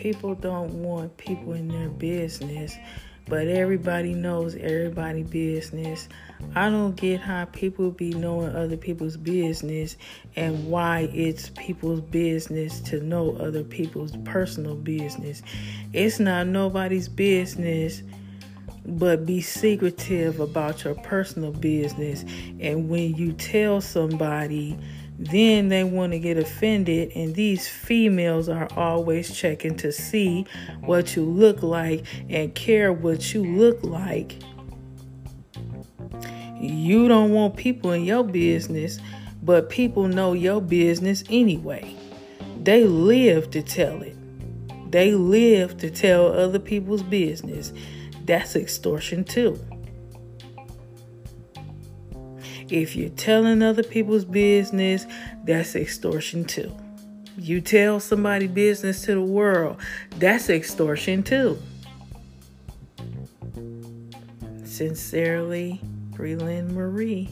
people don't want people in their business, but everybody knows everybody business. I don't get how people be knowing other people's business and why it's people's business to know other people's personal business. It's not nobody's business but be secretive about your personal business. And when you tell somebody, then they want to get offended. And these females are always checking to see what you look like and care what you look like. You don't want people in your business, but people know your business anyway. They live to tell it. They live to tell other people's business. That's extortion too. If you're telling other people's business, that's extortion too. You tell somebody business to the world, that's extortion too. Sincerely, Freeland Marie.